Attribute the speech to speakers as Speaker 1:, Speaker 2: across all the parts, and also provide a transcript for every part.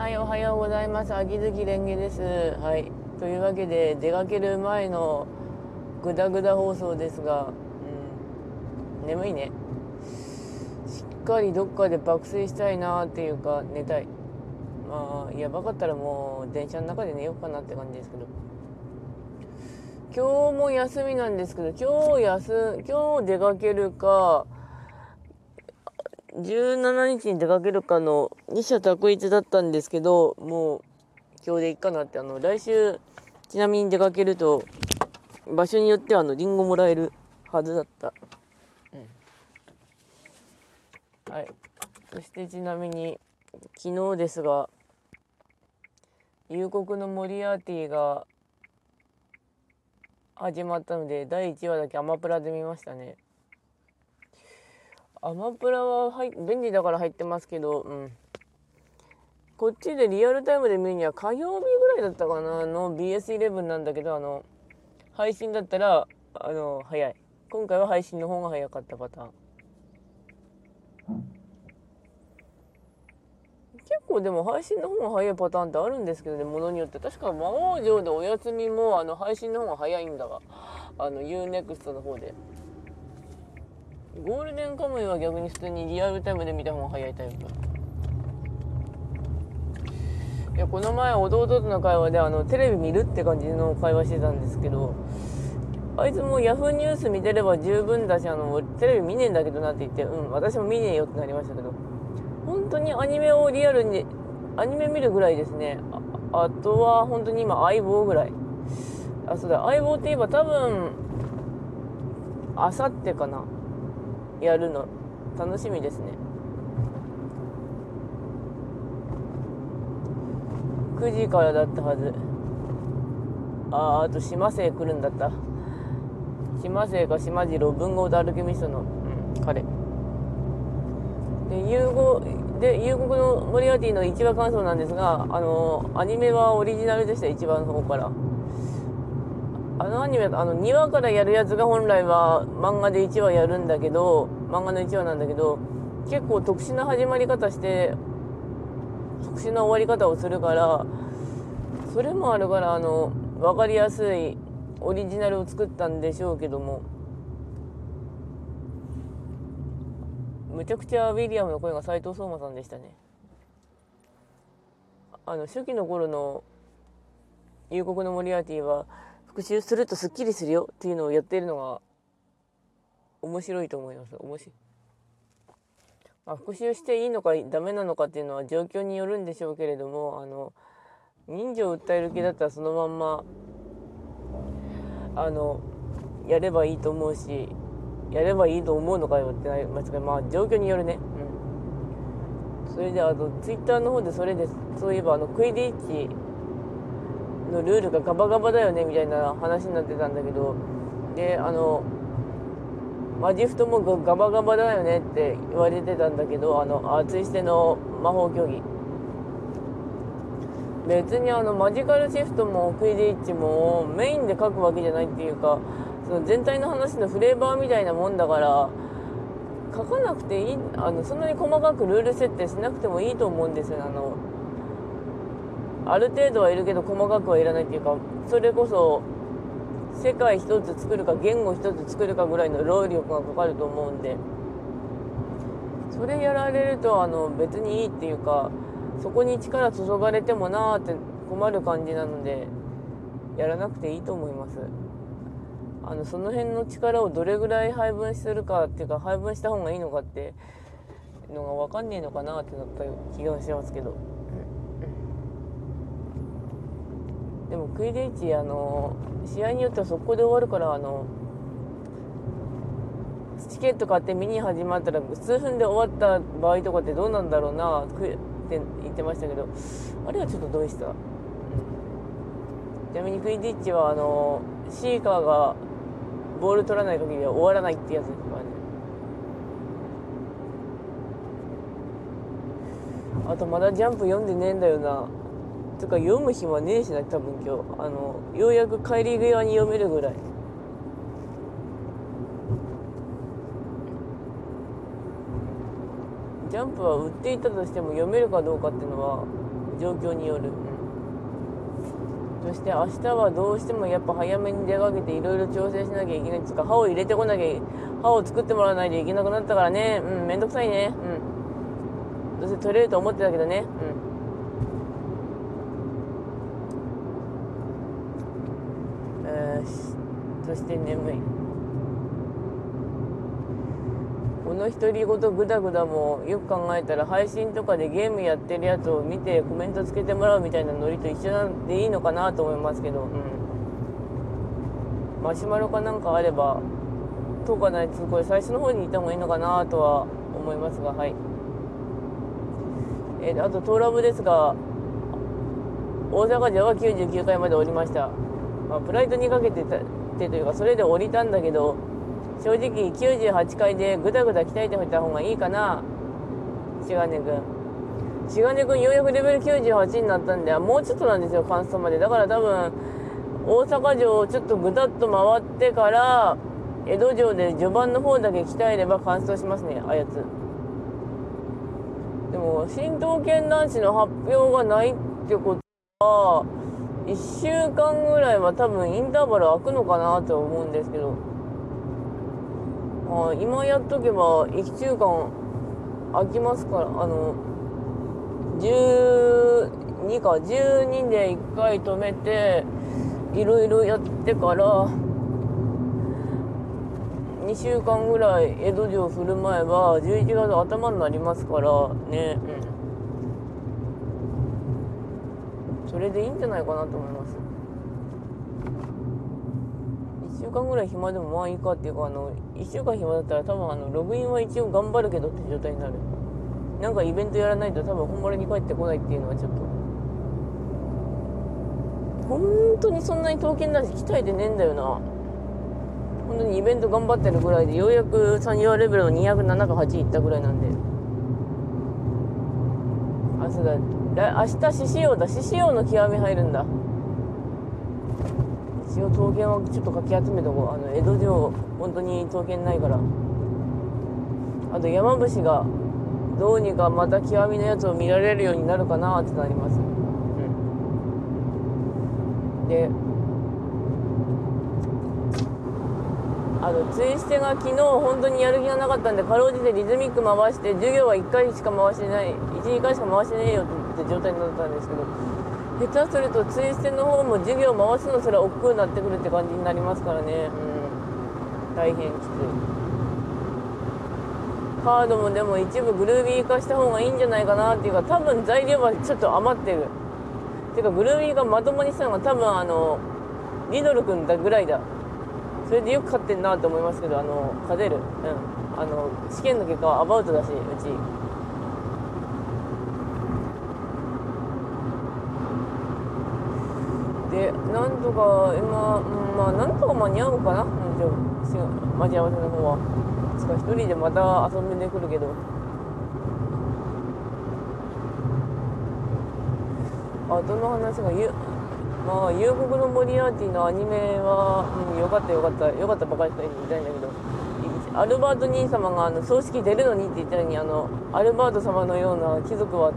Speaker 1: はい、おはようございます。秋月蓮華です。はい。というわけで、出かける前のグダグダ放送ですが、うん、眠いね。しっかりどっかで爆睡したいなっていうか、寝たい。まあ、やばかったらもう電車の中で寝ようかなって感じですけど。今日も休みなんですけど、今日休、今日出かけるか、17日に出かけるかの二者択一だったんですけど、もう今日でいいかなって、あの、来週、ちなみに出かけると、場所によってはあの、リンゴもらえるはずだった。うん。はい。そしてちなみに、昨日ですが、夕刻のモリアーティが始まったので、第1話だけアマプラで見ましたね。アマプラははい便利だから入ってますけど、うん。こっちでリアルタイムで見るには火曜日ぐらいだったかなの BS11 なんだけど、あの、配信だったら、あの、早い。今回は配信の方が早かったパターン。結構でも配信の方が早いパターンってあるんですけどね、ものによって。確か魔王城でお休みも、あの、配信の方が早いんだが、あの、UNEXT の方で。ゴールデンカムイは逆に普通にリアルタイムで見た方が早いタイプ。いや、この前弟との会話で、あの、テレビ見るって感じの会話してたんですけど、あいつもヤフーニュース見てれば十分だし、あの、テレビ見ねえんだけどなって言って、うん、私も見ねえよってなりましたけど、本当にアニメをリアルに、アニメ見るぐらいですね。ああとは本当に今、相棒ぐらい。あ、そうだ、相棒って言えば多分、あさってかな。やるの。楽しみですね。9時からだったはず。ああ、あと島生来るんだった。島生か島次郎、文豪とアルケミストの、うん、彼。で、融合、で、夕刻のモリアーティの1話感想なんですが、あの、アニメはオリジナルでした、1話の方から。あのアニメ、あの、2話からやるやつが本来は漫画で1話やるんだけど、漫画の1話なんだけど、結構特殊な始まり方して、特殊な終わり方をするから、それもあるから、あの、わかりやすいオリジナルを作ったんでしょうけども、むちゃくちゃウィリアムの声が斎藤壮馬さんでしたね。あの、初期の頃の夕刻のモリアーティは、復習するとスッキリするよっていうのをやってるのが面白いと思います。面白い。まあ、復習していいのかダメなのかっていうのは状況によるんでしょうけれども、あの、人情を訴える気だったらそのまんま、あの、やればいいと思うし、やればいいと思うのかよってなりますが、まあ状況によるね。うん。それで、あと、ツイッターの方でそれで。そういえば、あの、クイディッチのルールがガバガバだよねみたいな話になってたんだけど。であのマジフトもガバガバだよねって言われてたんだけどあの熱いしての魔法競技。別にあのマジカルシフトもクイディッチもメインで書くわけじゃないっていうかその全体の話のフレーバーみたいなもんだから書かなくていいあのそんなに細かくルール設定しなくてもいいと思うんですよあのある程度はいるけど細かくはいらないっていうかそれこそ世界一つ作るか言語一つ作るかぐらいの労力がかかると思うんでそれやられるとあの別にいいっていうかそこに力注がれてもなーって困る感じなのでやらなくていいと思いますあのその辺の力をどれぐらい配分するかっていうか配分した方がいいのかってのが分かんねえのかなってなった気がしますけど。でもクイディッチあの試合によっては速攻で終わるからあのチケット買って見に始まったら数分で終わった場合とかってどうなんだろうなって言ってましたけどあれはちょっとどうでした？ちなみにクイディッチはあのシーカーがボール取らない限りは終わらないってやつですかね。あとまだジャンプ読んでねえんだよな。とか読む暇ねえしな多分今日。あのようやく帰り際に読めるぐらい。ジャンプは売っていたとしても読めるかどうかっていうのは状況による、うん、そして明日はどうしてもやっぱ早めに出かけていろいろ調整しなきゃいけない。つか歯を入れてこなきゃ歯を作ってもらわないといけなくなったからね。うんめんどくさいね。うん。どうせ取れると思ってたけどね。うんえー、そして眠い。この独り言グダグダもよく考えたら配信とかでゲームやってるやつを見てコメントつけてもらうみたいなノリと一緒なんでいいのかなと思いますけど、うん、マシュマロかなんかあればとかないつこれ最初の方にいた方がいいのかなとは思いますがはい。えー、あとトーラブですが大阪城は99回まで降りました、まあ、プライドにかけてたてというかそれで降りたんだけど正直98回でぐだぐだ鍛えておいた方がいいかな。しがねくんしがねくんようやくレベル98になったんでもうちょっとなんですよカンストまで。だから多分大阪城をちょっとぐだっと回ってから江戸城で序盤の方だけ鍛えれば完走しますねあやつ。でも新刀剣男子の発表がないってことは1週間ぐらいは多分インターバル空くのかなと思うんですけど。あ今やっとけば1週間空きますからあの12か12で1回止めていろいろやってから2週間ぐらい江戸城振る舞えば11月頭になりますからね。うん。それでいいんじゃないかなと思います。1週間ぐらい暇でもまあいいかっていうかあの1週間暇だったら多分あのログインは一応頑張るけどって状態になる。なんかイベントやらないと多分本丸に帰ってこないっていうのはちょっと。本当にそんなに刀剣男子鍛えてねえんだよな。本当にイベント頑張ってるぐらいでようやく30レベルの207か8いったぐらいなんで。あそうだ。明日獅子王だ。獅子王の極み入るんだ。一応刀剣はちょっとかき集めとこう。あの江戸城本当に刀剣ないから。あと山伏がどうにかまた極みのやつを見られるようになるかなってなります。うん。であのツイステが昨日本当にやる気がなかったんでかろうじてリズミック回して授業は1回しか回してない12回しか回してねえよって状態になったんですけど下手するとツイステの方も授業回すのすら億劫になってくるって感じになりますからね。うん。大変きつい。カードもでも一部グルービー化した方がいいんじゃないかなっていうか多分材料はちょっと余ってる。ていうかグルービーがまともにしたのが多分あのリドル君だぐらいだ。それでよく勝ってんなと思いますけどあの勝てる。うん。あの試験の結果はアバウトだしうち。なんとか今、うん、まあなんとか間に合うかな、うん、待ち合わせの方は。つか一人でまた遊んでくるけど。あどの話がゆまあ夕刻のモリアーティのアニメは、うん、よかったよかったよかったばかりと言いたいんだけど。アルバート兄様があの葬式出るのにって言ったようにあのアルバート様のような貴族は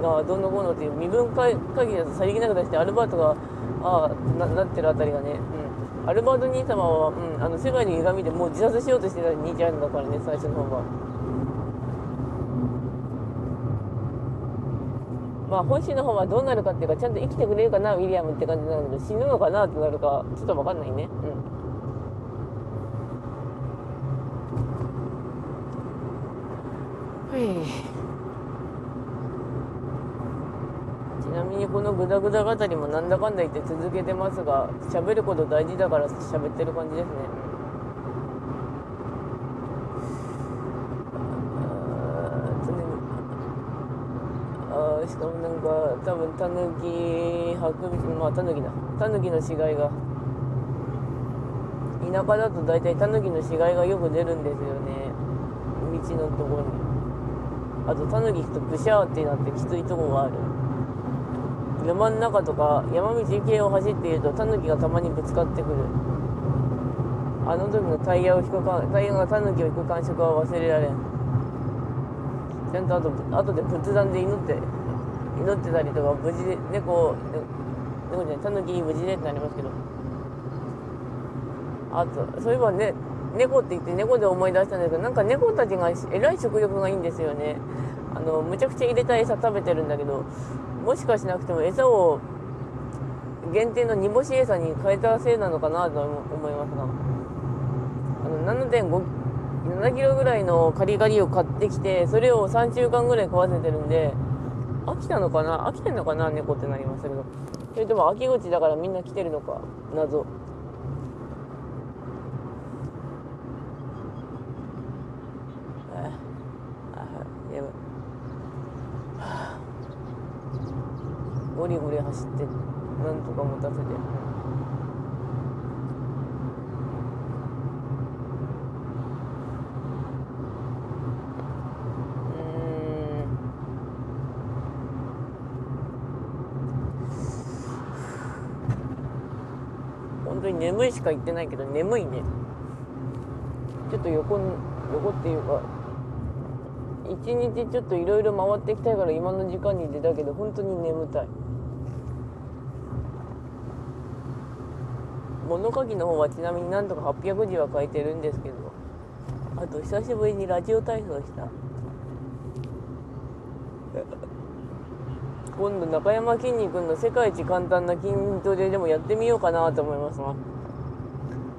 Speaker 1: がどんどこうのっていう身分会議だとさりげなく出してアルバートがああななってるあたりがね、うん、アルバート兄様は、うん、あの世界の歪みでもう自殺しようとしてた兄ちゃんだからね最初の方が。まあ本心の方はどうなるかっていうかちゃんと生きてくれるかなウィリアムって感じなんだけど死ぬのかなってなるかちょっと分かんないね。うん。はいちなみにこのグダグダ語りもなんだかんだ言って続けてますが喋ること大事だから喋ってる感じですね。あしかもなんか多分タヌキハクビまあタヌキだ。タヌキの死骸が。田舎だと大体タヌキの死骸がよく出るんですよね。道のところに。あとタヌキ行くとブシャーってなってきついとこがある。山の中とか山道系を走っているとタヌキがたまにぶつかってくる。あの時のタイヤを引くかタイヤがタヌキを引く感触は忘れられん。ちゃんとあと後で仏壇で祈って祈ってたりとか無事で猫猫じゃないタヌキに無事でってなりますけど。あとそういえばね猫って言って猫で思い出したんだけどなんか猫たちがえらい食欲がいいんですよね。あのむちゃくちゃ入れた餌食べてるんだけどもしかしなくても餌を限定の煮干し餌に変えたせいなのかなと思いますが。あの7.5 7キロぐらいのカリカリを買ってきてそれを3週間ぐらい食わせてるんで飽きたのかな？飽きてんのかな？猫ってなりますけど。それとも秋口だからみんな来てるのか？謎ゴリゴリ走ってなんとか持たせて。本当に眠いしか言ってないけど眠いね。ちょっと横横っていうか一日ちょっといろいろ回っていきたいから今の時間に出たけど本当に眠たい。物書きの方はちなみになんとか800字は書いてるんですけどあと久しぶりにラジオ体操した。今度中山きんに君の世界一簡単な筋トレでもやってみようかなと思いますが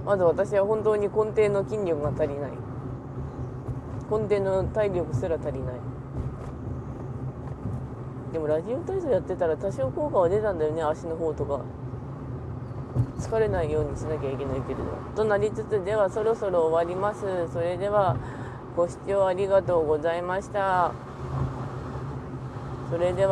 Speaker 1: まず私は本当に根底の筋力が足りない。根底の体力すら足りない。でもラジオ体操やってたら多少効果は出たんだよね足の方とか。疲れないようにしなきゃいけないけれどとなりつつではそろそろ終わります。それではご視聴ありがとうございました。それでは。